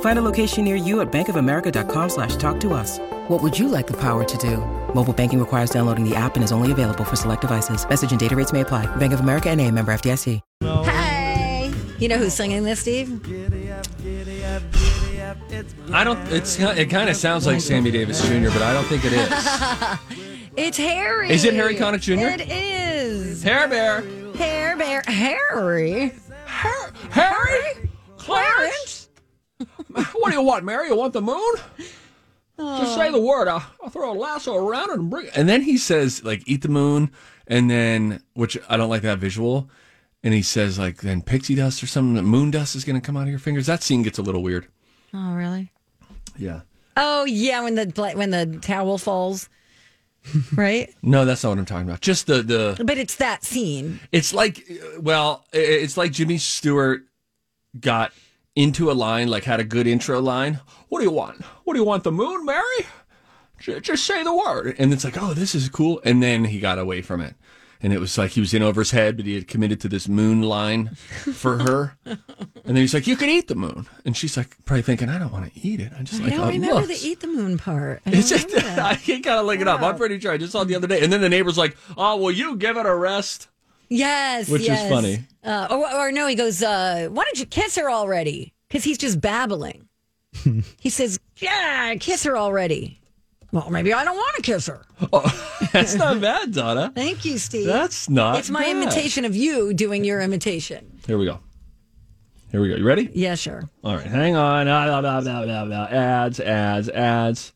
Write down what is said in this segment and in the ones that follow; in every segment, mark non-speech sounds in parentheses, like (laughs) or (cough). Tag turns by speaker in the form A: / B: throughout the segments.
A: Find a location near you at bankofamerica.com slash talk to us. What would you like the power to do? Mobile banking requires downloading the app and is only available for select devices. Message and data rates may apply. Bank of America and a member FDIC.
B: Hey, you know who's singing this, Steve?
C: I don't. It's it kind of sounds like Sammy Davis Jr., but I don't think it is. (laughs)
B: It's Harry.
C: Is it Harry Connick Jr.?
B: It is.
C: Hair Bear,
B: Hair Bear Harry.
C: Harry, Clarence. What do you want, Mary? You want the moon? Just say the word. I'll, I'll throw a lasso around it and bring it. And then he says, like, eat the moon, and then which I don't like that visual. And he says, like, then pixie dust or something, moon dust is going to come out of your fingers. That scene gets a little weird.
B: Oh, really?
C: Yeah.
B: Oh, yeah. When the bla- when the towel falls, (laughs) right?
C: No, that's not what I'm talking about. Just the the.
B: But it's that scene.
C: It's like, well, it's like Jimmy Stewart got into a line, like had a good intro line. What do you want? What do you want? The moon, Mary? J- Just say the word. And it's like, oh, this is cool. And then he got away from it. And it was like he was in over his head, but he had committed to this moon line for her. (laughs) and then he's like, you can eat the moon. And she's like, probably thinking, I don't want to eat it. I just
B: I
C: like
B: don't
C: how
B: remember
C: looks.
B: the eat the moon part. I don't
C: Is (laughs) it?
B: that.
C: I of look it up. I'm pretty sure I just saw it the other day. And then the neighbor's like, "Oh, will you give it a rest?"
B: Yes,
C: Which is funny.
B: Uh, or, or no, he goes, uh, "Why don't you kiss her already?" Because he's just babbling. (laughs) he says, "Yeah, kiss her already." Well, maybe I don't want to kiss her. (laughs)
C: That's not bad, Donna.
B: Thank you, Steve.
C: That's not.
B: it's my
C: bad.
B: imitation of you doing your imitation.
C: Here we go. Here we go. You ready?
B: Yeah, sure.
C: All right. Hang on. Ads, ads, ads.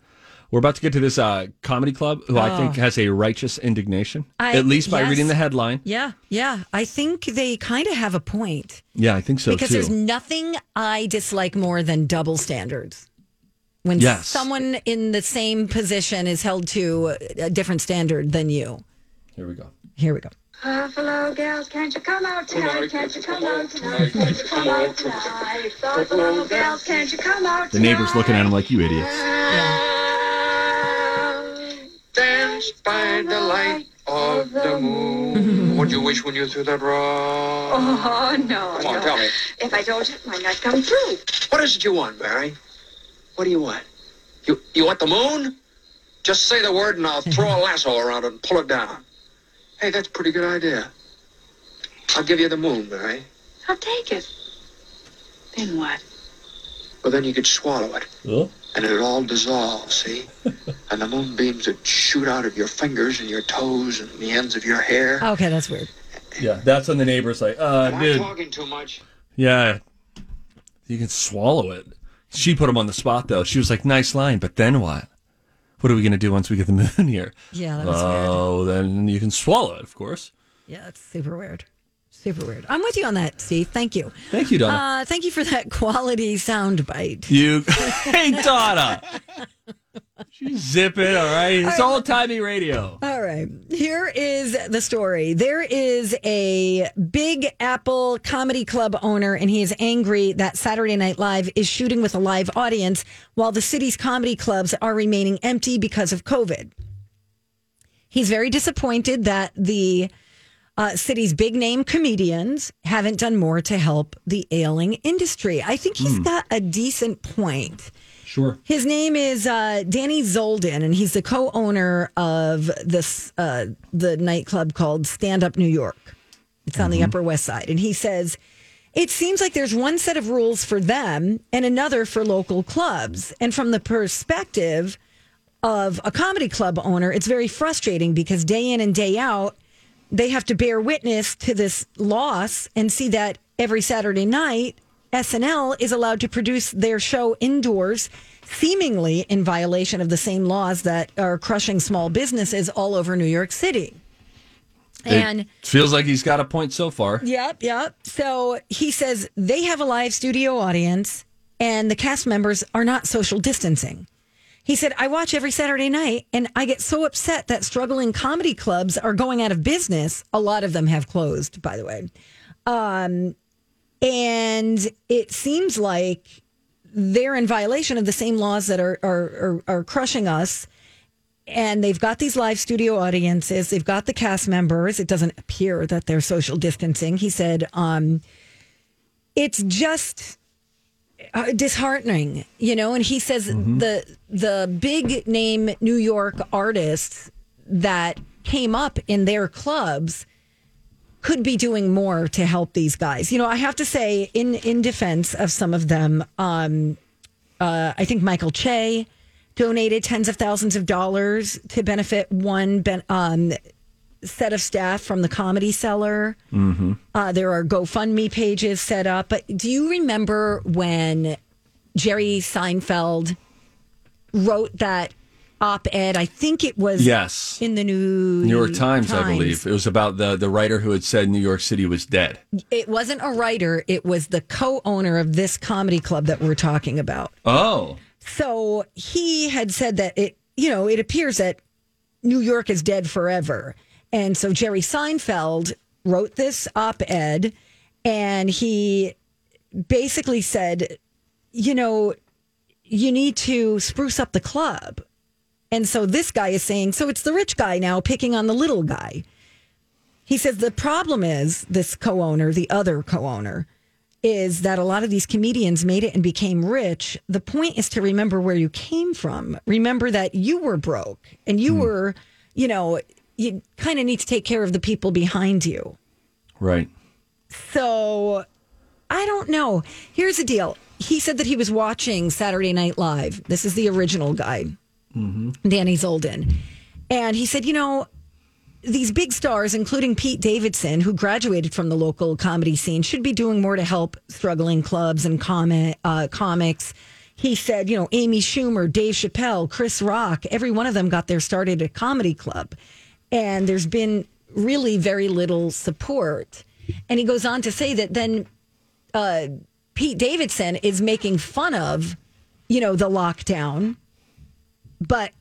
C: We're about to get to this uh, comedy club, who I think has a righteous indignation,
B: Oh. I-
C: at least by
B: yes.
C: reading the headline.
B: Yeah, yeah. I think they kind of have a point
C: Yeah, I think so
B: because
C: too.
B: there's nothing I dislike more than double standards. When
C: Yes.
B: someone in the same position is held to a different standard than you.
C: Here we go.
B: Here we go.
D: Buffalo girls, can't you come out tonight? Can't you come out tonight? Can't you come out tonight? Buffalo gals, can't you come out tonight?
C: The neighbor's looking at him like you idiots.
E: Dance by the light of the moon. What'd you wish when you threw that rock?
D: Oh, no.
E: Come on,
D: no.
E: tell me.
D: If I told you, it might not come true.
E: What is it you want, Barry? What do you want? You you want the moon? Just say the word and I'll throw a (laughs) lasso around it and pull it down. Hey, that's a pretty good idea. I'll give you the moon, Barry.
D: I'll take it. Then what?
E: Well, then you could swallow it.
C: Oh.
E: And it'd all dissolve, see? (laughs) and the moonbeams would shoot out of your fingers and your toes and the ends of your hair.
B: Okay, that's weird.
C: Yeah, that's when the neighbor's like, uh,
E: Am I
C: dude.
E: talking too much?
C: Yeah, you can swallow it. She put him on the spot though. She was like, "Nice line," but then what? What are we gonna do once we get the (laughs) moon here?
B: Yeah, that was weird.
C: Oh, then you can swallow it, of course.
B: Yeah, that's super weird. Super weird. I'm with you on that, Steve. Thank you.
C: Thank you, Donna.
B: Uh, thank you for that (laughs) quality sound bite.
C: you, (laughs) hey, Donna. She's zipping, all right. It's all timey radio.
B: All right. Here is the story. There is a Big Apple comedy club owner, and he is angry that Saturday Night Live is shooting with a live audience while the city's comedy clubs are remaining empty because of COVID. He's very disappointed that the uh, city's big name comedians haven't done more to help the ailing industry. I think he's got a decent point.
C: Sure.
B: His name is uh, Dani Zoldan, and he's the co-owner of this uh, the nightclub called Stand Up New York. It's on the Upper West Side, and he says it seems like there's one set of rules for them and another for local clubs. And from the perspective of a comedy club owner, it's very frustrating because day in and day out, they have to bear witness to this loss and see that every Saturday night SNL is allowed to produce their show indoors, seemingly in violation of the same laws that are crushing small businesses all over New York City. And
C: it feels like he's got a point so far.
B: Yep, yep. So he says they have a live studio audience and the cast members are not social distancing. He said, I watch every Saturday night and I get so upset that struggling comedy clubs are going out of business. A lot of them have closed, by the way. Um, and it seems like they're in violation of the same laws that are, are, are, are crushing us and they've got these live studio audiences. They've got the cast members. It doesn't appear that they're social distancing. He said, um, it's just uh, disheartening, you know. And he says the the big name New York artists that came up in their clubs could be doing more to help these guys. You know, I have to say, in in defense of some of them, um, uh, I think Michael Che donated tens of thousands of dollars to benefit one ben, um, set of staff from the Comedy Cellar. Uh, there are GoFundMe pages set up. But do you remember when Jerry Seinfeld wrote that op-ed? I think it was
C: Yes.
B: in the New
C: New York Times, I believe. It was about the, the writer who had said New York City was dead.
B: It wasn't a writer. It was the co-owner of this comedy club that we're talking about.
C: Oh.
B: So he had said that it, you know, it appears that New York is dead forever. And so Jerry Seinfeld wrote this op ed and he basically said, you know, you need to spruce up the club. And so this guy is saying, so it's the rich guy now picking on the little guy. He says the problem is this co owner, the other co owner, is that a lot of these comedians made it and became rich. The point is to remember where you came from. Remember that you were broke and you hmm. were, you know, you kind of need to take care of the people behind you.
C: Right.
B: So I don't know. Here's the deal. He said that he was watching Saturday Night Live. This is the original guy, Dani Zoldan. And he said, you know, these big stars, including Pete Davidson, who graduated from the local comedy scene, should be doing more to help struggling clubs and comic, uh, comics. He said, you know, Amy Schumer, Dave Chappelle, Chris Rock, every one of them got their start at a comedy club. And there's been really very little support. And he goes on to say that then uh, Pete Davidson is making fun of, you know, the lockdown, but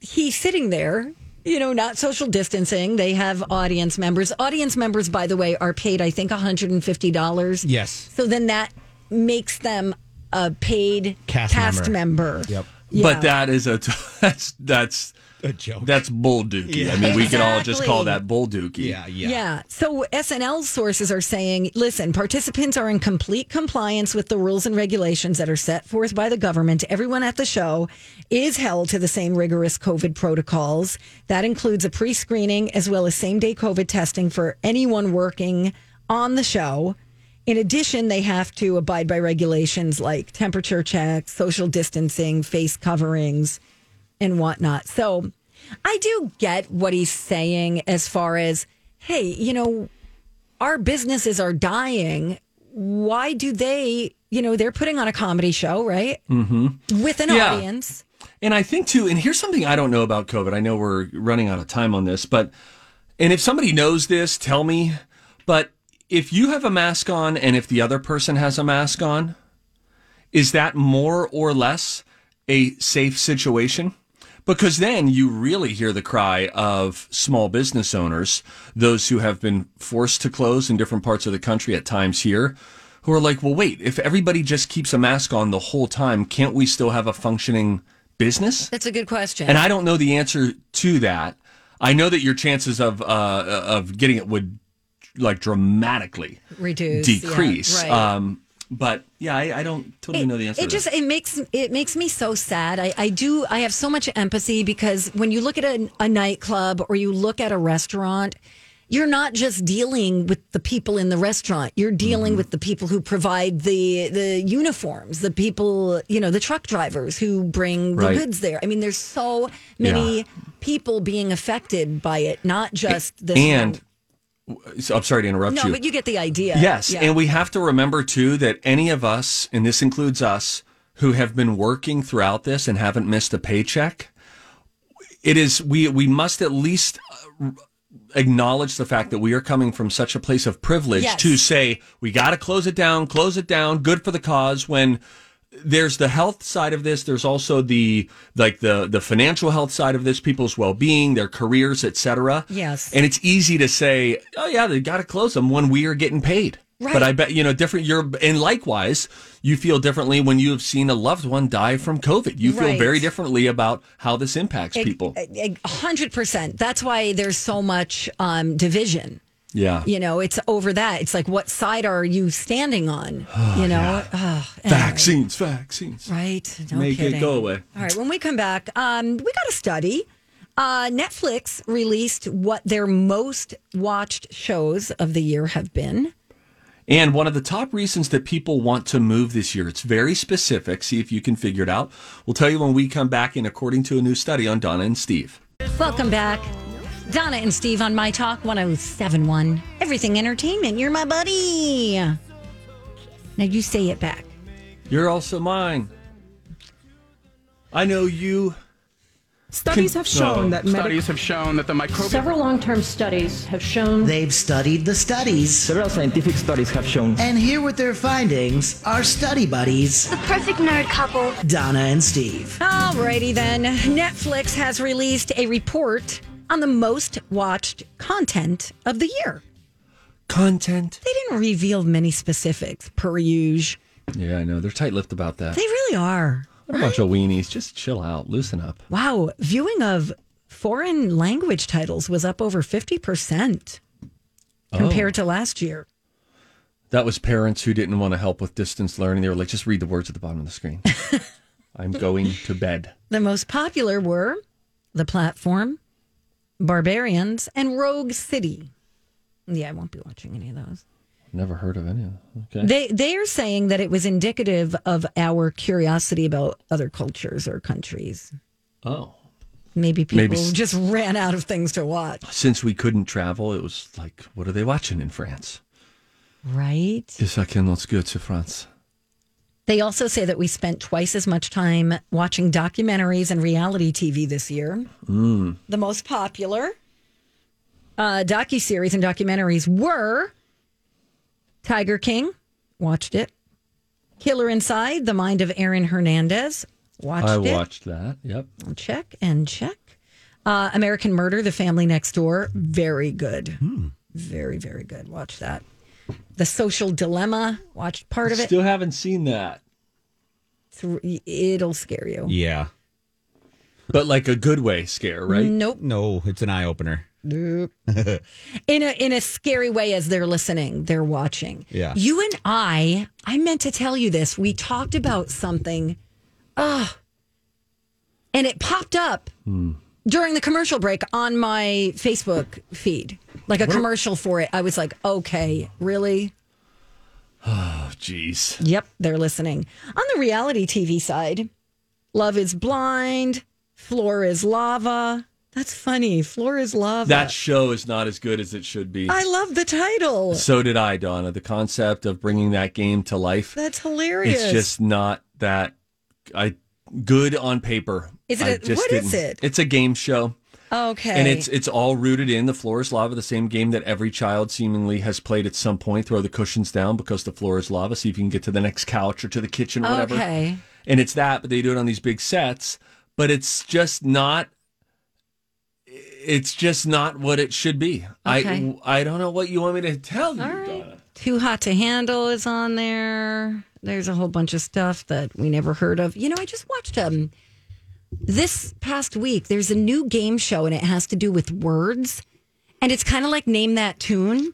B: he's sitting there, you know, not social distancing. They have audience members. Audience members, by the way, are paid, I think, $150.
F: Yes.
B: So then that makes them a paid
F: Cast member.
B: member.
F: Yep.
B: Yeah.
C: But that is a (laughs) that's that's
F: A joke.
C: that's bull dookie.
F: Yeah.
C: I mean, we can all just call that bull dookie.
F: yeah, yeah.
B: Yeah. So SNL sources are saying, listen, participants are in complete compliance with the rules and regulations that are set forth by the government. Everyone at the show is held to the same rigorous COVID protocols. That includes a pre screening as well as same day COVID testing for anyone working on the show. In addition, they have to abide by regulations like temperature checks, social distancing, face coverings, and whatnot. So I do get what he's saying as far as, hey, you know, our businesses are dying. Why do they, you know, they're putting on a comedy show, right? Mm-hmm. With an
C: Yeah.
B: audience.
C: And I think too, and here's something I don't know about COVID. I know we're running out of time on this, but and if somebody knows this, tell me. But if you have a mask on and if the other person has a mask on, is that more or less a safe situation? Because then you really hear the cry of small business owners, those who have been forced to close in different parts of the country at times here, who are like, well, wait, if everybody just keeps a mask on the whole time, can't we still have a functioning business?
B: That's a good question.
C: And I don't know the answer to that. I know that your chances of uh, of getting it would like dramatically
B: Reduce, yeah,
C: decrease.
B: right.
C: um, but yeah, I, I don't totally know the answer.
B: It
C: to
B: just
C: that.
B: it makes it makes me so sad. I, I do I have so much empathy because when you look at a, a nightclub or you look at a restaurant, you're not just dealing with the people in the restaurant. You're dealing
C: Mm-hmm.
B: with the people who provide the the uniforms, the people you know, the truck drivers who bring the
C: Right.
B: goods there. I mean, there's so many
C: Yeah.
B: people being affected by it, not just the
C: and I'm sorry to interrupt you.
B: No,
C: you.
B: but you get the idea.
C: Yes,
B: Yeah.
C: and we have to remember too that any of us, and this includes us, who have been working throughout this and haven't missed a paycheck, it is we we must at least uh, acknowledge the fact that we are coming from such a place of privilege
B: Yes.
C: to say we got to close it down, close it down, good for the cause when there's the health side of this there's also the like the the financial health side of this people's well-being their careers etc
B: Yes.
C: and it's easy to say oh yeah they got to close them when we are getting paid
B: Right.
C: but i bet you know different you're and likewise you feel differently when you have seen a loved one die from covid you feel very differently about how this impacts people
B: A hundred percent. That's why there's so much um, division.
C: Yeah
B: You know, it's over that. It's like, what side are you standing on? (sighs) you know, Ugh, (sighs) anyway.
C: vaccines vaccines
B: right? No
C: Make it go away.
B: All right. When we come back, um, we got a study. Uh, Netflix released what their most watched shows of the year have been.
C: And one of the top reasons that people want to move this year, it's very specific. See if you can figure it out. We'll tell you when we come back in according to a new study on Donna and Steve.
B: Welcome back. Donna and Steve on My Talk 1071. Everything entertainment. You're my buddy. Now you say it back.
C: You're also mine. I know you.
F: Studies have shown that medical
G: Studies have shown that the microbial
F: Several long-term studies have shown
H: They've studied the studies.
I: Several scientific studies have shown
H: And here with their findings are study buddies,
D: The perfect nerd couple.
H: Donna and Steve.
B: Alrighty then. Netflix has released a report on the most watched content of the year.
C: Content.
B: They didn't reveal many specifics per usual.
C: Yeah, I know. They're tight lipped about that.
B: They really are.
C: What a bunch of weenies. Just chill out. Loosen up.
B: Wow. Viewing of foreign language titles was up over 50% compared oh. to last year.
C: That was parents who didn't want to help with distance learning. They were like, just read the words at the bottom of the screen. (laughs) I'm going to bed.
B: The most popular were The Platform, Barbarians, and Rogue City. Yeah, I won't be watching any of those.
C: Never heard of any of them. Okay.
B: They they are saying that it was indicative of our curiosity about other cultures or countries.
C: oh.
B: Maybe people
C: Maybe
B: just ran out of things to watch.
C: Since we couldn't travel, it was like, what are they watching in France?
B: Right?
C: Yes, I cannot go to France.
B: They also say that we spent twice as much time watching documentaries and reality TV this year.
C: Mm.
B: The most popular uh, docu series and documentaries were Tiger King, watched it. Killer Inside, The Mind of Aaron Hernandez, watched
C: I
B: it.
C: watched that. Yep.
B: Check and check. Uh, American Murder, The Family Next Door, very good.
C: Hmm.
B: Very, very good. Watch that. The Social Dilemma, watched part of it.
C: Still haven't seen that.
B: Th- It'll scare you.
J: Yeah.
C: But like a good way scare, right?
B: Nope.
J: No, it's an eye opener.
B: Nope. (laughs) in a in a scary way as they're listening, they're watching.
J: Yeah.
B: You and I, I meant to tell you this. We talked about something. Ah. and it popped up during the commercial break on my Facebook feed. Like a commercial for it. I was like, okay, really?
C: Oh, (sighs) jeez.
B: Yep, they're listening. On the reality TV side, Love is Blind, Floor is Lava. That's funny. Floor is Lava.
C: That show is not as good as it should be.
B: I love the title.
C: so did I, Donna. The concept of bringing that game to life.
B: That's hilarious.
C: It's just not that I good on paper.
B: Is it a- what is it?
C: It's a game show.
B: okay.
C: And it's it's all rooted in the floor is lava, the same game that every child seemingly has played at some point. Throw the cushions down because the floor is lava. See if you can get to the next couch or to the kitchen or whatever.
B: okay.
C: And it's that, but they do it on these big sets. But it's just not. It's just not what it should be.
B: Okay.
C: I I don't know what you want me to tell you.
B: All right. Too Hot to Handle is on there. There's a whole bunch of stuff that we never heard of. You know, I just watched um this past week. There's a new game show and it has to do with words. And it's kind of like name that tune,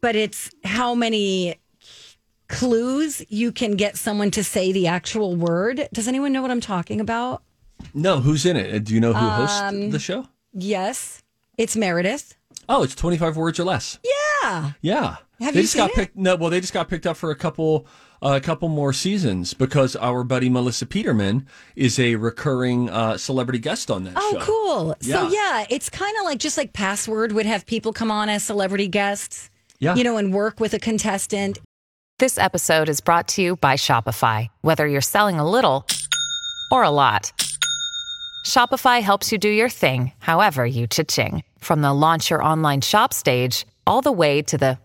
B: but it's how many clues you can get someone to say the actual word. Does anyone know what I'm talking about?
C: No, who's in it? Do you know who hosts
B: Um,
C: the show?
B: Yes. It's Meredith.
C: Oh, it's 25 words or less.
B: Yeah.
C: Yeah.
B: Have
C: they
B: you
C: just
B: seen
C: got
B: it?
C: picked. No, well, they just got picked up for a couple, a couple more seasons because our buddy Melissa Peterman is a recurring uh, celebrity guest on that show.
B: Oh,
C: show.
B: cool. So
C: Yeah.
B: yeah, it's kind of like just like Password would have people come on as celebrity guests.
C: Yeah.
B: You know, and work with a contestant.
G: This episode is brought to you by Shopify. Whether you're selling a little or a lot, Shopify helps you do your thing, however you cha-ching. From the launch your online shop stage, all the way to the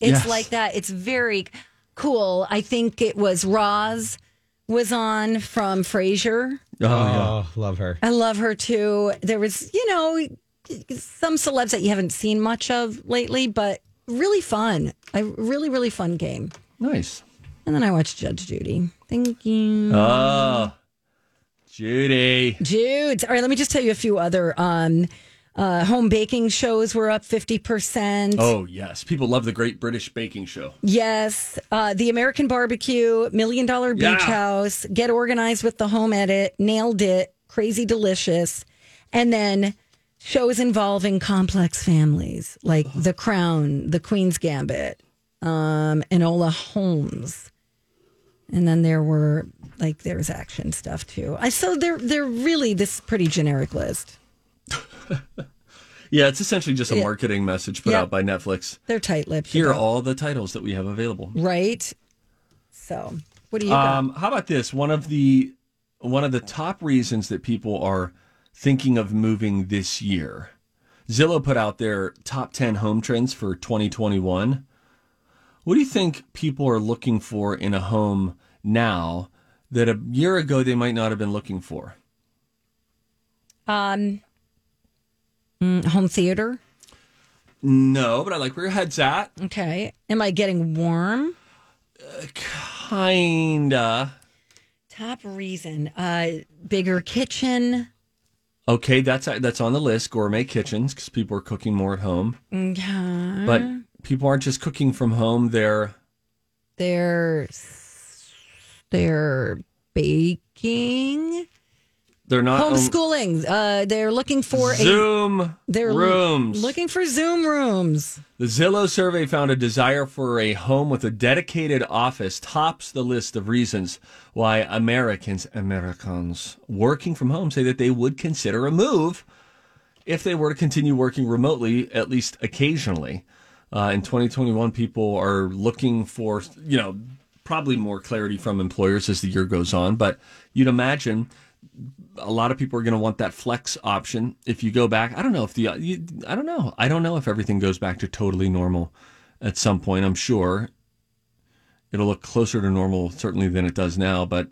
B: It's
C: Yes.
B: like that. It's very cool. I think it was Roz was on from Frasier.
C: Oh, yeah.
K: Oh, love her.
B: I love her too. There was, you know, some celebs that you haven't seen much of lately, but really fun. A really, really fun game.
C: Nice.
B: And then I watched Judge Judy. Thank you.
C: Oh, Judy.
B: Jude. All right, let me just tell you a few other um, uh, home baking shows were up 50%.
C: Oh yes, people love the Great British Baking Show.
B: Yes. Uh, the American Barbecue, Million Dollar Beach
C: Yeah.
B: House, Get Organized with the Home Edit, Nailed It, Crazy Delicious. And then shows involving complex families like The Crown, The Queen's Gambit, um, Enola Holmes. And then there were like there's action stuff too. I so they're they're really this pretty generic list. (laughs)
C: Yeah, it's essentially just a
B: Yeah.
C: marketing message put
B: Yeah.
C: out by Netflix.
B: They're tight lipped.
C: Here are all the titles that we have available.
B: right? So what do you got?
C: Um, how about this? One of the one of the top reasons that people are thinking of moving this year. Zillow put out their top 10 home trends for 2021. What do you think people are looking for in a home now that a year ago they might not have been looking for?
B: Um, mm, home theater.
C: No, but I like where your head's at.
B: Okay. Am I getting warm?
C: Kinda.
B: Top reason. Uh, bigger kitchen.
C: Okay, that's that's on the list. Gourmet kitchens because people are cooking more at home.
B: Okay.
C: But people aren't just cooking from home; they're
B: they're they're baking.
C: They're not on-
B: Homeschooling. Uh, they're looking for a
C: Zoom
B: they're
C: rooms.
B: looking for Zoom rooms.
C: The Zillow survey found a desire for a home with a dedicated office tops the list of reasons why Americans, Americans working from home say that they would consider a move if they were to continue working remotely, at least occasionally. Uh, in 2021, people are looking for, you know, probably more clarity from employers as the year goes on. But you'd imagine a lot of people are going to want that flex option. If you go back, I don't know if the, you, I don't know. I don't know if everything goes back to totally normal at some point. I'm sure it'll look closer to normal certainly than it does now. But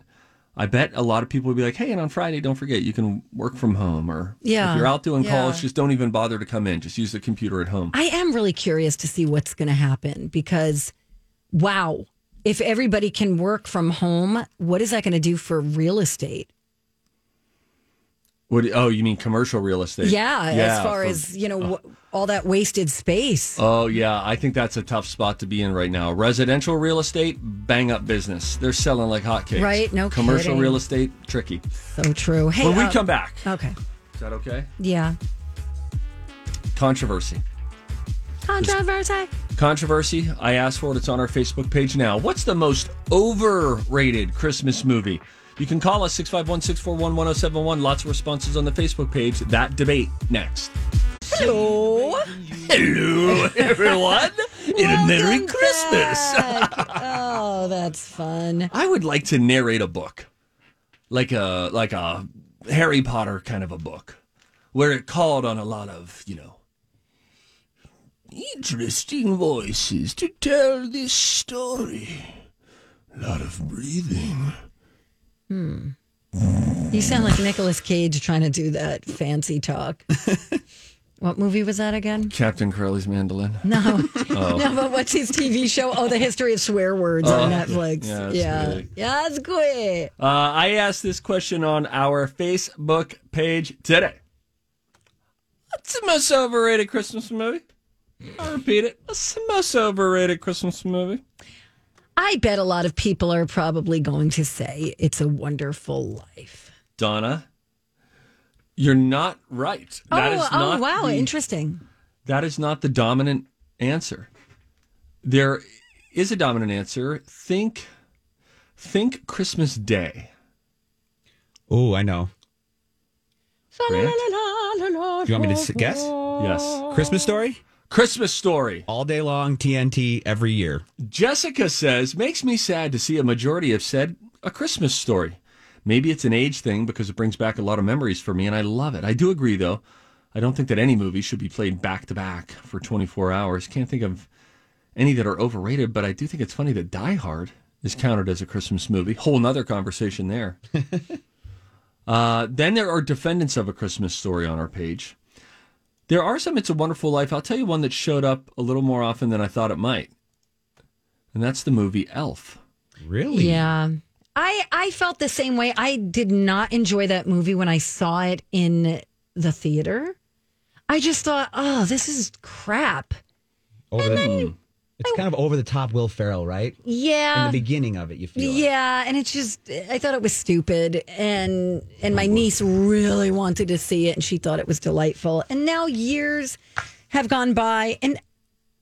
C: I bet a lot of people would be like, hey, and on Friday, don't forget you can work from home. Or
B: Yeah,
C: if you're out doing
B: yeah.
C: calls, just don't even bother to come in. Just use the computer at home.
B: I am really curious to see what's going to happen because, wow, if everybody can work from home, what is that going to do for real estate?
C: What? Oh, you mean commercial real estate?
B: Yeah, as far
C: for-
B: as you know, wh- all that wasted space.
C: Oh yeah, I think that's a tough spot to be in right now. Residential real estate, bang up business. They're selling like hotcakes.
B: Right, no
C: Commercial
B: kidding.
C: real estate, tricky.
B: So true. Hey,
C: when we
B: uh,
C: come back,
B: okay,
C: is that okay?
B: yeah,
C: Controversy.
B: controversy.
C: Controversy. I asked for it. It's on our Facebook page now. What's the most overrated Christmas movie? You can call us 651 641 1071. Lots of responses on the Facebook page. That debate next.
B: Hello,
C: Hello, everyone. (laughs) and a Merry Christmas.
B: oh, that's fun.
C: I would like to narrate a book, like a like a Harry Potter kind of a book, where it called on a lot of you know interesting voices to tell this story. A lot of breathing.
B: Hmm. You sound like Nicolas Cage trying to do that fancy talk. (laughs) what movie was that again?
C: Captain Corelli's mandolin.
B: No, (laughs)
C: Oh. (laughs)
B: no, but what's his TV show? Oh, the history of swear words on
C: Oh,
B: Netflix.
C: yeah, that's
B: yeah,
C: great.
B: yeah, that's great.
C: Uh, I asked this question on our Facebook page today. What's the most overrated Christmas movie? I'll repeat it. What's the most overrated Christmas movie?
B: I bet a lot of people are probably going to say it's a wonderful life.
C: Donna, you're not right. That
B: oh,
C: is
B: oh,
C: not
B: wow,
C: the-
B: interesting.
C: That is not the dominant answer. There is a dominant answer. Think, think Christmas Day.
K: Oh, I know.
C: Grant?
K: Do you want me to guess?
C: Yes.
K: Christmas story?
C: Christmas story.
K: All day long, TNT every year.
C: Jessica says, makes me sad to see a majority have said a Christmas story. Maybe it's an age thing because it brings back a lot of memories for me, and I love it. I do agree, though. I don't think that any movie should be played back to back for 24 hours. Can't think of any that are overrated, but I do think it's funny that Die Hard is counted as a Christmas movie. Whole nother conversation there. (laughs) uh, then there are defendants of a Christmas story on our page. There are some It's a Wonderful Life. I'll tell you one that showed up a little more often than I thought it might. And that's the movie Elf.
K: Really?
B: Yeah. I I felt the same way. I did not enjoy that movie when I saw it in the theater. I just thought, oh, this is crap.
K: Oh, Over the, hmm. It's kind of over the top Will Ferrell, right?
B: Yeah.
K: In the beginning of it, you feel like.
B: Yeah, and it's just I thought it was stupid and and my niece really wanted to see it and she thought it was delightful. And now years have gone by and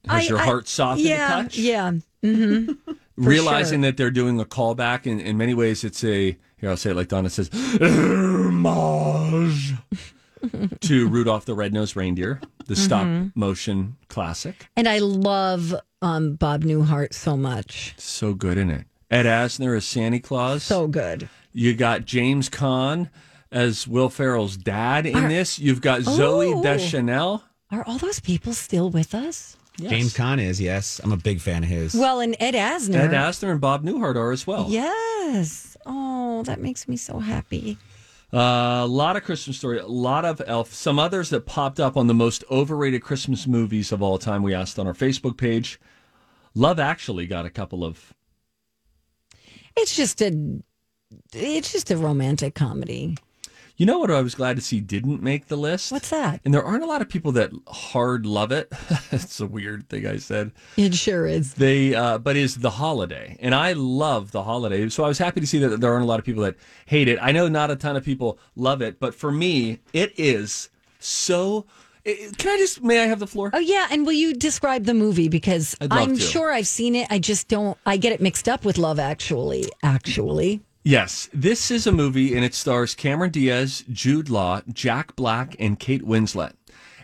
C: Has
B: I-
C: your
B: I-
C: heart softened
B: yeah,
C: a touch?
B: Yeah. (laughs) hmm
C: Realizing that they're doing a callback, in, in many ways, it's a, here, I'll say it like Donna says, homage (laughs) to Rudolph the Red-Nosed Reindeer, the stop
B: Mhm.
C: motion classic.
B: And I love um, Bob Newhart so much.
C: So good in it. Ed Asner as Santa Claus.
B: So good.
C: You got James Caan as Will Ferrell's dad in
B: Are-
C: this. You've got Zooey
B: Oh.
C: Deschanel.
B: Are all those people still with us?
K: James Caan is, yes. I'm a big fan of his.
B: Well, and Ed Asner.
C: Ed Asner and Bob Newhart are as well.
B: Yes. Oh, that makes me so happy.
C: Uh, a lot of Christmas story, a lot of Elf. Some others that popped up on the most overrated Christmas movies of all time. We asked on our Facebook page. Love Actually got a couple of.
B: It's just a it's just a romantic comedy.
C: You know what I was glad to see didn't make the list?
B: What's that?
C: And there aren't a lot of people that hard love it. (laughs) it's a weird thing I said.
B: It sure is.
C: They, uh, but is the holiday, and I love the holiday. So I was happy to see that there aren't a lot of people that hate it. I know not a ton of people love it, but for me, it is so. can I just? May I have the floor?
B: Oh yeah, and will you describe the movie because I'm
C: to.
B: sure I've seen it. I just don't. I get it mixed up with Love Actually. Actually,
C: Yes, this is a movie and it stars Cameron Diaz, Jude Law, Jack Black, and Kate Winslet.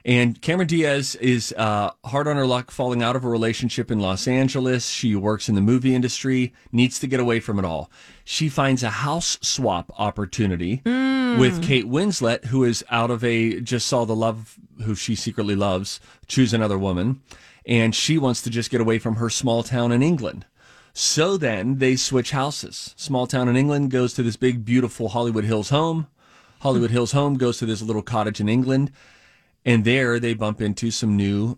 C: And Cameron Diaz is uh, hard on her luck, falling out of a relationship in Los Angeles. She works in the movie industry, needs to get away from it all. She finds a house swap opportunity with Kate Winslet, who is out of a just saw the love who she secretly loves, choose another woman, and she wants to just get away from her small town in England. So then they switch houses. Small town in England goes to this big, beautiful Hollywood Hills home. Hollywood Hills home goes to this little cottage in England. And there they bump into some new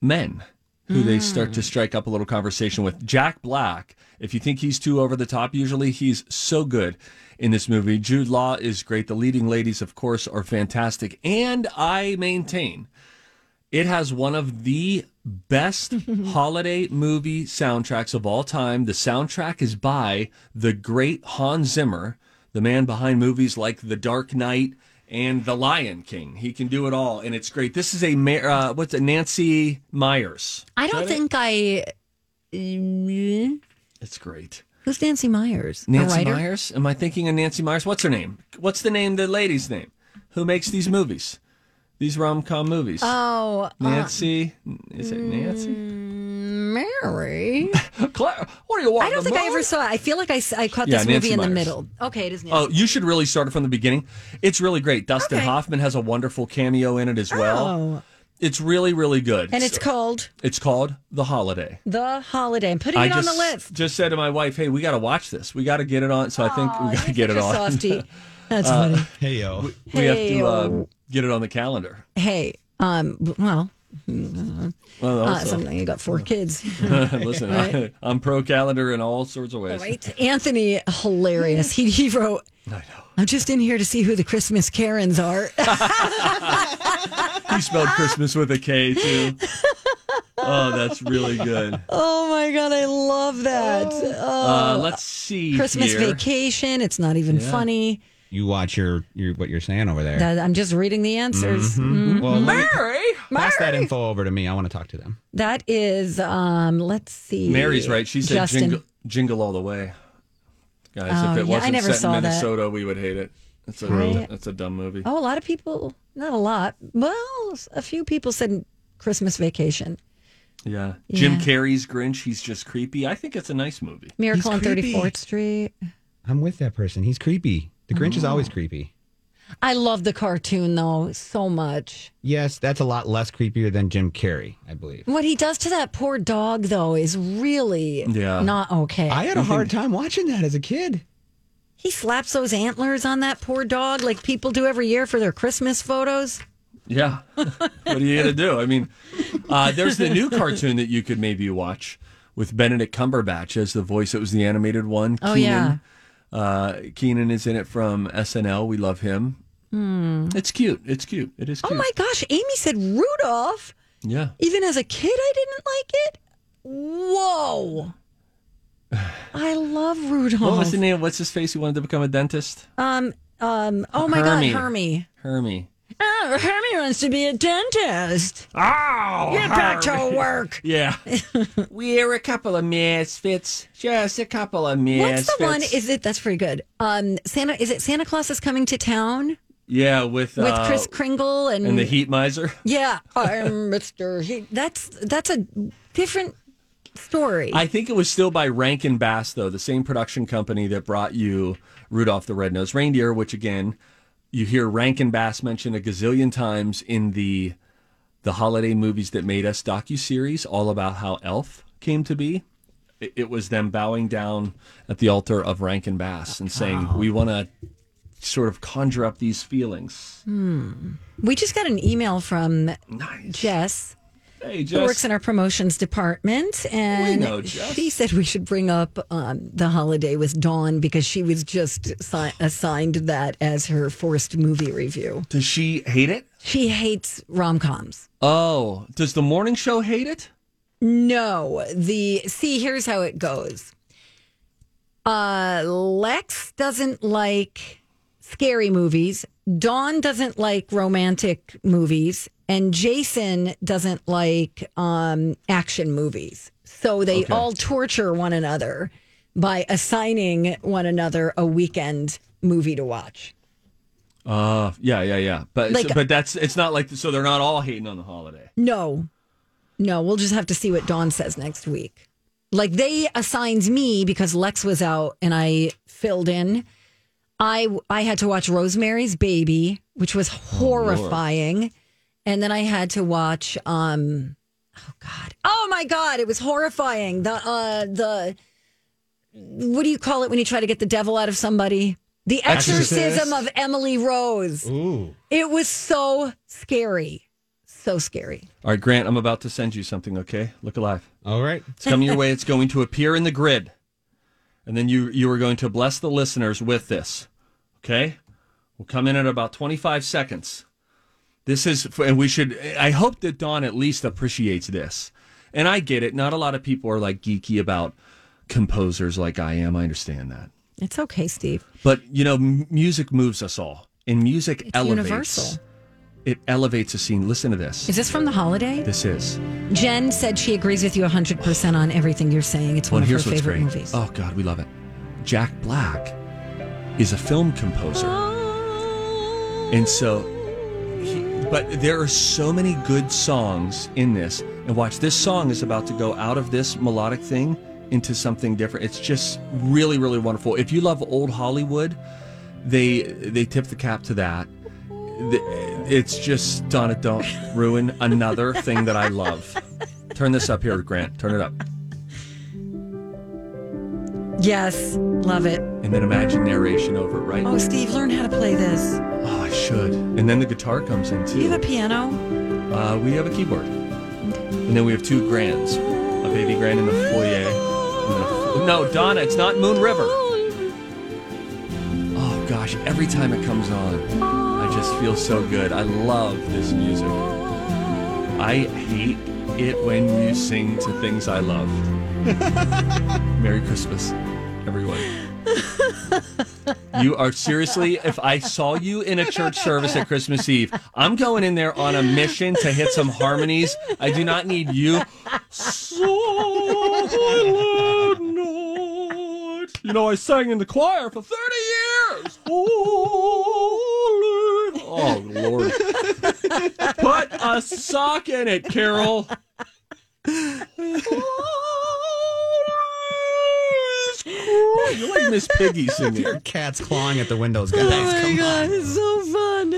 C: men who they start to hmm. strike up a little conversation with. Jack Black, if you think he's too over the top, usually he's so good in this movie. Jude Law is great. The leading ladies, of course, are fantastic. And I maintain it has one of the best (laughs) holiday movie soundtracks of all time. The soundtrack is by the great Hans Zimmer, the man behind movies like The Dark Knight and The Lion King. He can do it all, and it's great. This is a uh, what's it? Nancy Meyers.
B: I don't
C: that it?
B: think I. Mm,
C: it's great.
B: Who's Nancy Meyers?
C: Nancy? Meyers. Am I thinking of Nancy Meyers? What's her name? What's the name? The lady's name? Who makes these movies? These rom com movies.
B: Oh, uh,
C: Nancy. Is it Nancy?
B: Mary. (laughs)
C: Claire, what do you want?
B: I don't think I ever saw it. I feel like I, I caught
C: Yeah,
B: this
C: Nancy
B: movie in the middle. Okay, it is Nancy.
C: Oh, you should really start it from the beginning. It's really great. Dustin
B: Okay.
C: Hoffman has a wonderful cameo in it as well.
B: Oh.
C: It's really, really good.
B: And it's called
C: It's called The Holiday.
B: The Holiday. I'm putting
C: I
B: it on the list.
C: just said to my wife, "Hey, we got to watch this. We got to get it on." So I think we got to get it on.
B: softie. (laughs) That's
C: Uh,
B: funny.
K: Hey yo.
C: We, we have to
B: Hey-o.
C: uh, get it on the calendar.
B: Hey, um, well,
C: Well,
B: uh,
C: also-
B: something you got four kids. (laughs)
C: Listen,
B: Right.
C: I, I'm pro calendar in all sorts of ways.
B: Right? Anthony, hilarious. He, he wrote, I'm just in here to see who the Christmas Karens are. (laughs)
C: He spelled Christmas with a K too. Oh, that's really good.
B: oh my God, I love that.
C: Uh,
B: Oh,
C: let's see
B: Christmas
C: here.
B: vacation. It's not even
K: Yeah.
B: funny.
K: You watch your, your what you're saying over there.
B: I'm just reading the answers.
K: Mhm.
B: Mhm.
K: Well, let me-
C: Mary,
K: pass that info over to me. I want to talk to them.
B: That is, um, let's see.
C: Mary's right. She said
B: Justin.
C: jingle, jingle all the way. Guys,
B: Oh,
C: if it
B: yeah,
C: wasn't
B: never
C: set
B: saw
C: in
B: that.
C: Minnesota, we would hate it. It's a
B: Right.
C: that's a dumb movie.
B: Oh, a lot of people, not a lot. Well, a few people said Christmas vacation.
C: Yeah. Jim
B: Yeah.
C: Carrey's Grinch, he's just creepy. I think it's a nice movie.
B: Miracle on
K: creepy.
B: 34th Street.
K: I'm with that person. He's creepy. The Grinch is
B: Oh.
K: always creepy.
B: I love the cartoon though so much.
K: Yes, that's a lot less creepier than Jim Carrey, I believe.
B: What he does to that poor dog though is really
K: Yeah.
B: not okay.
K: I had a hard time watching that as a kid.
B: He slaps those antlers on that poor dog like people do every year for their Christmas photos.
C: Yeah. (laughs) what are you going to do? I mean, uh, there's the new cartoon that you could maybe watch with Benedict Cumberbatch as the voice. It was the animated one.
B: Oh,
C: Kenan. Uh, Kenan is in it from SNL. We love him.
B: Hmm.
C: It's cute. It's cute. It is Cute.
B: Oh my gosh, Amy said Rudolph.
C: Yeah.
B: Even as a kid, I didn't like it. Whoa. (sighs) I love Rudolph.
C: What was the name? What's his face? He wanted to become a dentist?
B: Um, um, oh my
C: Hermie.
B: God, Hermie.
C: Hermie.
B: Oh, Hermie wants to be a dentist.
C: Oh,
B: Get back to work. (laughs)
C: Yeah. (laughs) We're a couple of misfits. Just a couple of misfits.
B: What's the one? Is it that's pretty good? Um, Santa is it Santa Claus is coming to town
C: Yeah, with,
B: with
C: uh,
B: Kris Kringle and
C: and the Heat Miser. (laughs)
B: Yeah, I'm Mister Heat. That's that's a different story.
C: I think it was still by Rankin Bass, though, the same production company that brought you Rudolph the Red-Nosed Reindeer, which again, you hear Rankin Bass mentioned a gazillion times in the the holiday movies that made us docu-series, all about how Elf came to be. It, it was them bowing down at the altar of Rankin Bass and saying, "We want to sort of conjure up these feelings."
B: Hmm. We just got an email from Jess.
C: Hey,
B: Who
C: Jess.
B: works in our promotions department, and
C: know Jess.
B: she said we should bring up um, the holiday with Dawn because she was just si- assigned that as her forced movie review.
C: Does she hate it?
B: She hates rom coms.
C: Oh, does the morning show hate it?
B: No, the see. Here's how it goes. Uh, Lex doesn't like scary movies. Dawn doesn't like romantic movies, and Jason doesn't like um, action movies. So they
C: Okay.
B: all torture one another by assigning one another a weekend movie to watch.
C: Uh, yeah, yeah, yeah. But
B: Like-
C: but that's it's not like so they're not all hating on the holiday.
B: No, no, we'll just have to see what Dawn says next week. Like they assigned me because Lex was out and I filled in. I I had to watch Rosemary's Baby, which was horrifying, and then I had to watch um oh god oh my god it was horrifying the uh the what do you call it when you try to get the devil out of somebody the exorcism
K: Exorcist.
B: of Emily Rose
K: Ooh.
B: it was so scary so scary
C: All right, Grant, I'm about to send you something. Okay, look alive.
K: All right.
C: It's coming your way. It's going to appear in the grid, and then you you are going to bless the listeners with this. Okay, we'll come in at about 25 seconds. This is, and we should. I hope that Dawn at least appreciates this. And I get it. Not a lot of people are like geeky about composers like I am. I understand that.
B: It's okay, Steve.
C: But you know, m- music moves us all, and music
B: It's
C: elevates.
B: universal.
C: It elevates a scene. Listen to this.
B: Is this from the holiday?
C: This is.
B: Jen said she agrees with you 100% on everything you're saying. It's
C: Well,
B: one of her
C: here's what's
B: favorite
C: great.
B: movies.
C: Oh God, we love it. Jack Black is a film composer, oh. and so. But there are so many good songs in this, and watch this song is about to go out of this melodic thing into something different. It's just really, really wonderful. If you love old Hollywood, they they tip the cap to that. it's just Donna. Don't ruin another thing that I love. Turn this up here, Grant. Turn it up,
B: Yes, love it.
C: and then imagine narration over it. Right?
B: Oh, Steve, learn how to play this.
C: Oh, I should. And then the guitar comes in
B: Do you have a piano?
C: Uh, we have a keyboard, and then we have two grands, a baby grand in the foyer. and then a fo- no, Donna, it's not Moon River. Oh gosh, every time it comes on, I just feel so good. I love this music. I hate it when you sing to things I love. (laughs) Merry Christmas, everyone. You are seriously, if I saw you in a church service at Christmas Eve, I'm going in there on a mission to hit some harmonies. I do not need you. Silent night. You know, I sang in the choir for 30 years. Holy. Oh, Lord. Put a sock in it, Carol. (laughs) You're like Miss Piggy (laughs) singing.
K: Your cat's clawing at the windows, guys.
B: Oh my
K: Come
B: god,
K: on.
B: it's so fun.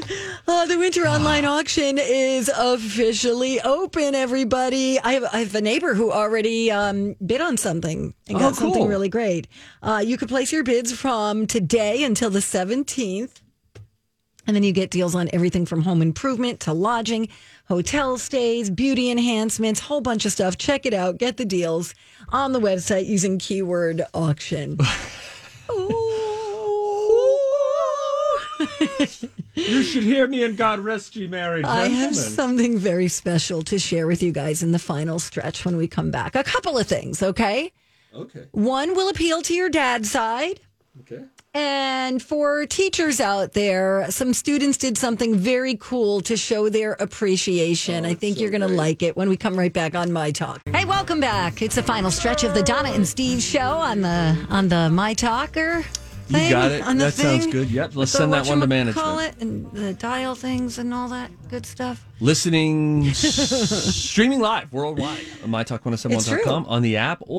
B: Uh, the winter online auction is officially open, everybody. I have, I have a neighbor who already um, bid on something and
C: Oh,
B: got something really great. Uh, you could place your bids from today until the 17th. And then you get deals on everything from home improvement to lodging, hotel stays, beauty enhancements, whole bunch of stuff. Check it out. Get the deals on the website using keyword auction. (laughs)
C: You should hear me and God rest ye merry
B: I have something very special to share with you guys in the final stretch when we come back. A couple of things, okay?
C: Okay.
B: One will appeal to your dad's side.
C: Okay.
B: And for teachers out there, some students did something very cool to show their appreciation. Oh, I think you're going to like it when we come right back on My Talk. Hey, welcome back. It's the final stretch of the Donna and Steve show on the on the My Talker. Thing, You
C: got it.
B: On the
C: That sounds
B: thing,
C: good. Yep. Let's
B: the
C: send that one to management.
B: Call it And the dial things and all that good stuff.
C: Listening, (laughs) s- streaming live worldwide on mytalk1071.com on the app. Or-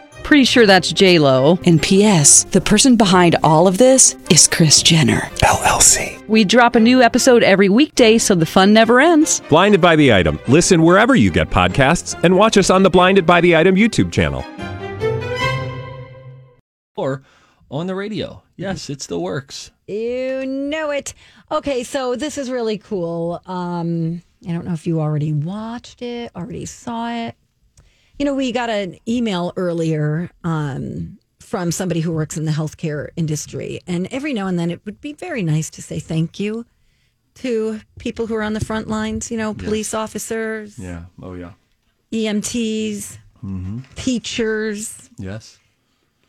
L: Pretty sure that's J Lo.
M: And P.S. The person behind all of this is Kris Jenner
N: LLC.
L: We drop a new episode every weekday, so the fun never ends.
N: Blinded by the item. Listen wherever you get podcasts, and watch us on the Blinded by the Item YouTube channel.
C: or on the radio. Yes, it still works.
B: You know it. Okay, so this is really cool. Um, I don't know if you already watched it, already saw it. You know, we got an email earlier um, from somebody who works in the healthcare industry, and every now and then it would be very nice to say thank you to people who are on the front lines. You know, police officers,
C: Yeah. Oh, yeah.
B: EMTs,
C: Mm-hmm.
B: teachers.
C: Yes.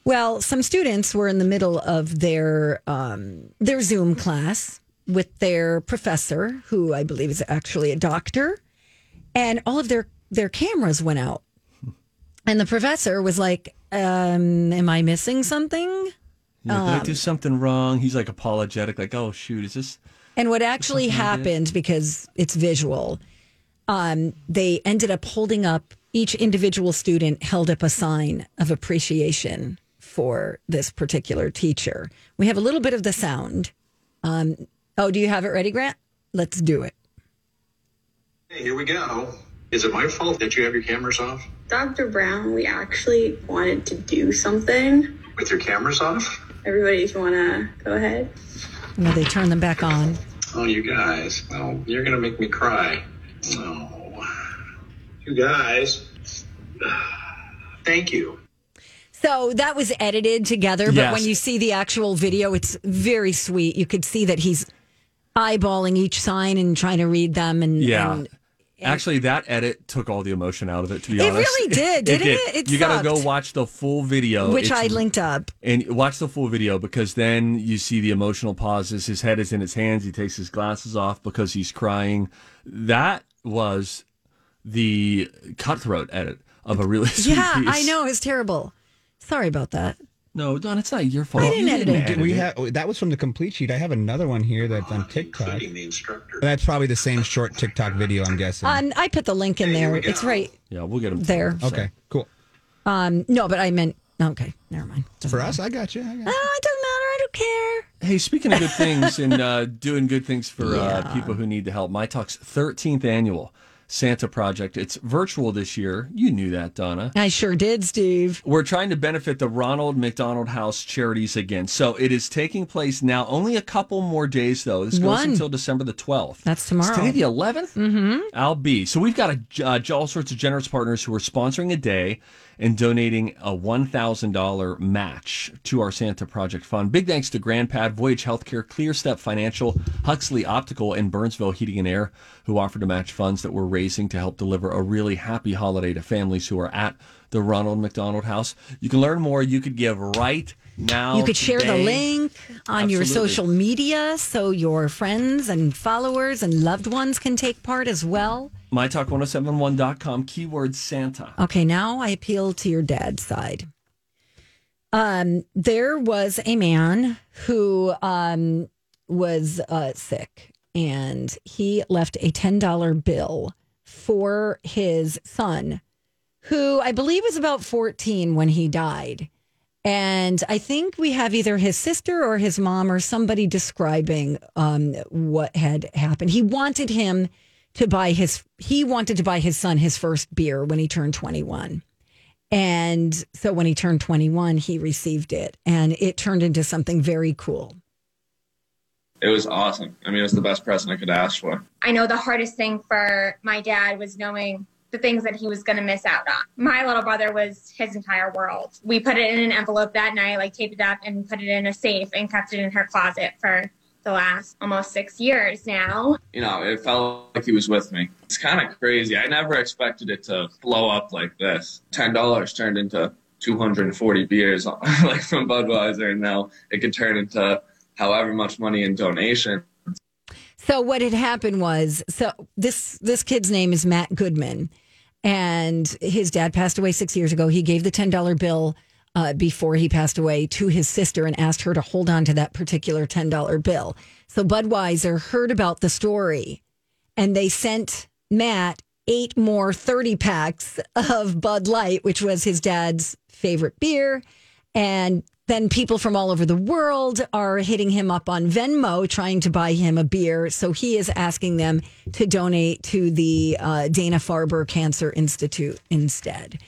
B: Well, some students were in the middle of their um, their Zoom class with their professor, who I believe is actually a doctor, and all of their their cameras went out. And the professor was like, um, "Am I missing something?"
C: Yeah, did I
B: Um,
C: do something wrong? He's like apologetic, like, oh, shoot, is this.
B: And what actually happened, because it's visual, um, they ended up holding up, each individual student held up a sign of appreciation for this particular teacher. We have a little bit of the sound. Um, oh, do you have it ready, Grant? Let's do it.
O: Hey, here we go. Is it my fault that you have your cameras off?
P: Dr. Brown, we actually wanted to do something.
O: With your cameras off?
P: Everybody just want to go ahead?
B: Now they turn them back on.
O: Oh, you guys. Well, you're going to make me cry. Oh. You guys. (sighs) Thank you.
B: So that was edited together, but
O: Yes.
B: when you see the actual video, it's very sweet. You could see that he's eyeballing each sign and trying to read them. And
C: Yeah.
B: and
C: Actually, that edit took all the emotion out of it. To be honest.
B: It
C: honest,
B: really (laughs) did, didn't it? It
C: you got to go watch the full video,
B: which
C: It's-
B: I linked up.
C: and watch the full video because then you see the emotional pauses. His head is in his hands. He takes his glasses off because he's crying. That was the cutthroat edit of a really (laughs)
B: Yeah,
C: piece.
B: I know it's terrible. Sorry about that.
C: No, Don, it's not your fault.
B: I didn't
C: You
B: edit it.
K: We have that was from the complete sheet. I have another one here that's on TikTok. That's probably the same short TikTok video, I'm guessing.
B: Um, I put the link in there. It's right
C: Yeah, we'll get them
B: there.
K: okay, cool.
B: Um, no, but I meant okay. Never mind.
K: For us, I got you. I got you.
B: Oh, it doesn't matter. I don't care.
C: Hey, speaking of good things (laughs) and uh, doing good things for uh, people who need the help, My Talk's 13th annual Santa Project. It's virtual this year. You knew that, Donna.
B: I sure did, Steve.
C: We're trying to benefit the Ronald McDonald House charities again. So it is taking place now. Only a couple more days, though. This goes
B: One.
C: until December the 12th.
B: That's tomorrow.
C: Today the 11th?
B: Mm-hmm.
C: I'll be. So we've got a, uh, all sorts of generous partners who are sponsoring a day and donating a $1,000 match to our Santa Project Fund. Big thanks to GrandPad, Voyage Healthcare, ClearStep Financial, Huxley Optical, and Burnsville Heating and Air, who offered to match funds that we're raising to help deliver a really happy holiday to families who are at the Ronald McDonald House. You can learn more. You could give right now.
B: You could share the link on your social media so your friends and followers and loved ones can take part as well.
C: MyTalk1071.com, keyword Santa.
B: Okay, now I appeal to your dad's side. Um, there was a man who um, was uh, sick and he left a $10 bill for his son, who I believe was about 14 when he died. And I think we have either his sister or his mom or somebody describing um, what had happened. He wanted him to buy his, he wanted to buy his son his first beer when he turned 21. And so when he turned 21, he received it and it turned into something very cool.
Q: It was awesome. I mean, it was the best present I could ask for.
R: I know the hardest thing for my dad was knowing the things that he was going to miss out on. My little brother was his entire world. We put it in an envelope that night, like taped it up and put it in a safe and kept it in her closet for the last almost six years now.
Q: You know, it felt like he was with me. It's kind of crazy. I never expected it to blow up like this. Ten dollars turned into 240 beers, (laughs) like from Budweiser, and now it could turn into however much money in donation.
B: So what had happened was so this this kid's name is Matt Goodman, and his dad passed away six years ago. He gave the ten dollar bill uh, before he passed away to his sister and asked her to hold on to that particular ten dollar bill. So Budweiser heard about the story, and they sent Matt eight more thirty packs of Bud Light, which was his dad's favorite beer, and then people from all over the world are hitting him up on Venmo trying to buy him a beer. So he is asking them to donate to the uh, Dana Farber Cancer Institute instead.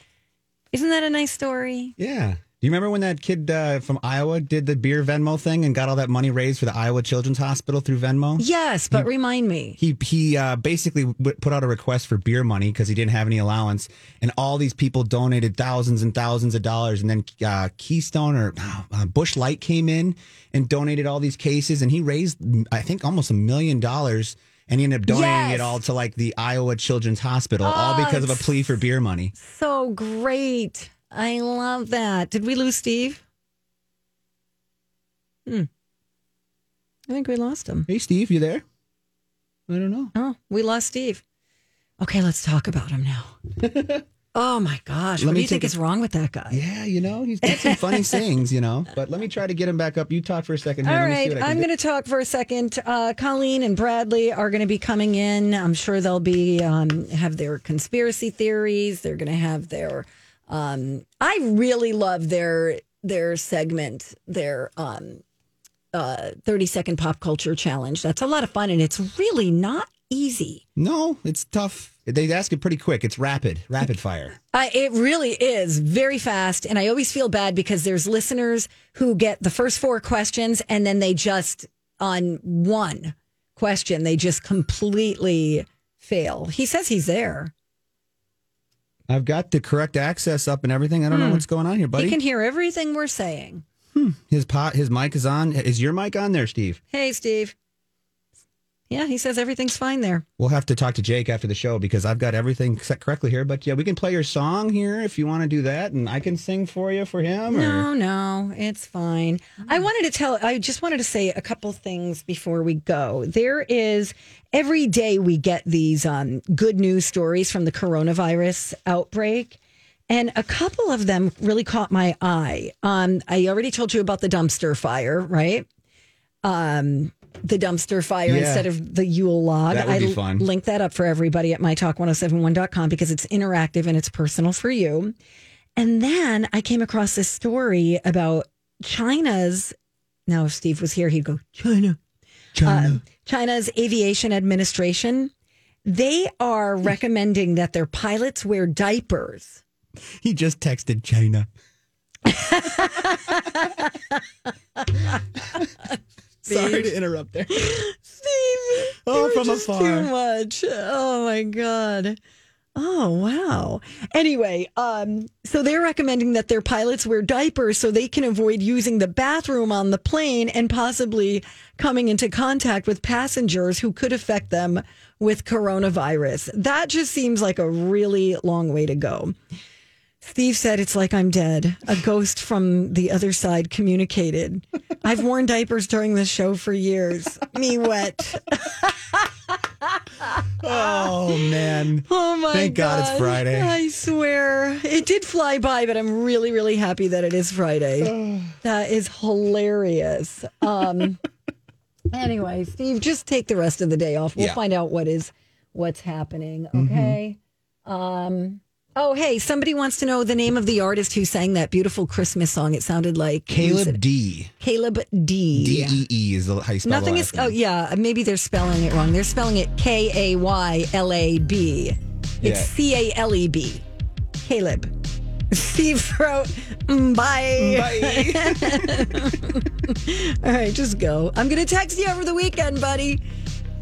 B: Isn't that a nice story?
K: Yeah. Do you remember when that kid uh, from Iowa did the beer Venmo thing and got all that money raised for the Iowa Children's Hospital through Venmo?
B: Yes, but remind me.
K: He he uh, basically put out a request for beer money because he didn't have any allowance, and all these people donated thousands and thousands of dollars. And then uh, Keystone or uh, Busch Light came in and donated all these cases, and he raised I think almost a million dollars. And he ended up donating
B: Yes.
K: it all to like the Iowa Children's Hospital, all
B: Oh,
K: because of a plea for beer money.
B: So great. I love that. Did we lose Steve? Hmm. I think we lost him.
K: Hey, Steve, you there? I don't know.
B: Oh, we lost Steve. Okay, let's talk about him now. (laughs) oh my gosh.
K: Let
B: what
K: me
B: do you think
K: take
B: is wrong with that guy?
K: Yeah, you know, he's got some funny (laughs) sayings, you know. But let me try to get him back up. You talk for a second here.
B: All
K: Let me see
B: right,
K: what I can
B: I'm going to talk for a second. Uh, Colleen and Bradley are going to be coming in. I'm sure they'll be um, have their conspiracy theories. They're going to have their. Um, I really love their their segment, their um, uh, 30 second pop culture challenge. That's a lot of fun, and it's really not easy.
K: No, it's tough. They ask it pretty quick. It's rapid, rapid fire. (laughs)
B: Uh, it really is very fast. And I always feel bad because there's listeners who get the first four questions and then they just, on one question, they just completely fail. He says he's there.
K: I've got the correct access up and everything. I don't know
B: Hmm.
K: what's going on here, buddy.
B: He can hear everything we're saying.
K: His pot, his mic is on. Is your mic on there, Steve?
B: Hey, Steve. Yeah, he says everything's fine there.
K: We'll have to talk to Jake after the show because I've got everything set correctly here. But yeah, we can play your song here if you want to do that, and I can sing for you for him. Or...
B: No, no, it's fine. I wanted to tell, I just wanted to say a couple things before we go. There is, every day we get these um, good news stories from the coronavirus outbreak. And a couple of them really caught my eye. Um, I already told you about the dumpster fire, right? Um, the dumpster fire
K: Yeah.
B: instead of the Yule log. I
K: fun.
B: link that up for everybody at mytalk1071.com because it's interactive and it's personal for you. And then I came across this story about China's. Now, if Steve was here, he'd go, China. China. Um, China's aviation administration. They are (laughs) recommending that their pilots wear diapers.
K: He just texted China. (laughs) Sorry to interrupt there. (laughs)
B: Steve.
K: Oh, from afar.
B: Too much. Oh my god. Oh wow. Anyway, um, so they're recommending that their pilots wear diapers so they can avoid using the bathroom on the plane and possibly coming into contact with passengers who could affect them with coronavirus. That just seems like a really long way to go. Steve said it's like I'm dead. A ghost from the other side communicated. I've worn diapers during this show for years. Me wet.
K: Oh man.
B: Oh my
K: Thank God it's Friday.
B: I swear. It did fly by, but I'm really, really happy that it is Friday. that is hilarious. Um (laughs) anyway, Steve, just take the rest of the day off. We'll
K: Yeah.
B: find out what is what's happening. Okay. Um Oh, hey, somebody wants to know the name of the artist who sang that beautiful Christmas song. It sounded like
K: Caleb D.
B: Caleb D.
K: D E E is the, you spell
B: Nothing is. Oh, yeah. Maybe they're spelling it wrong. They're spelling it K A Y L A B. It's C A L E B. Caleb. Steve Throat. Mm, Bye. All right, just go. I'm going to text you over the weekend, buddy.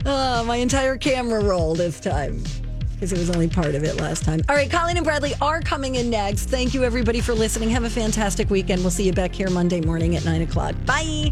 B: Oh, my entire camera roll this time because it was only part of it last time. All right, Colleen and Bradley are coming in next. Thank you, everybody, for listening. Have a fantastic weekend. We'll see you back here Monday morning at 9 o'clock. Bye.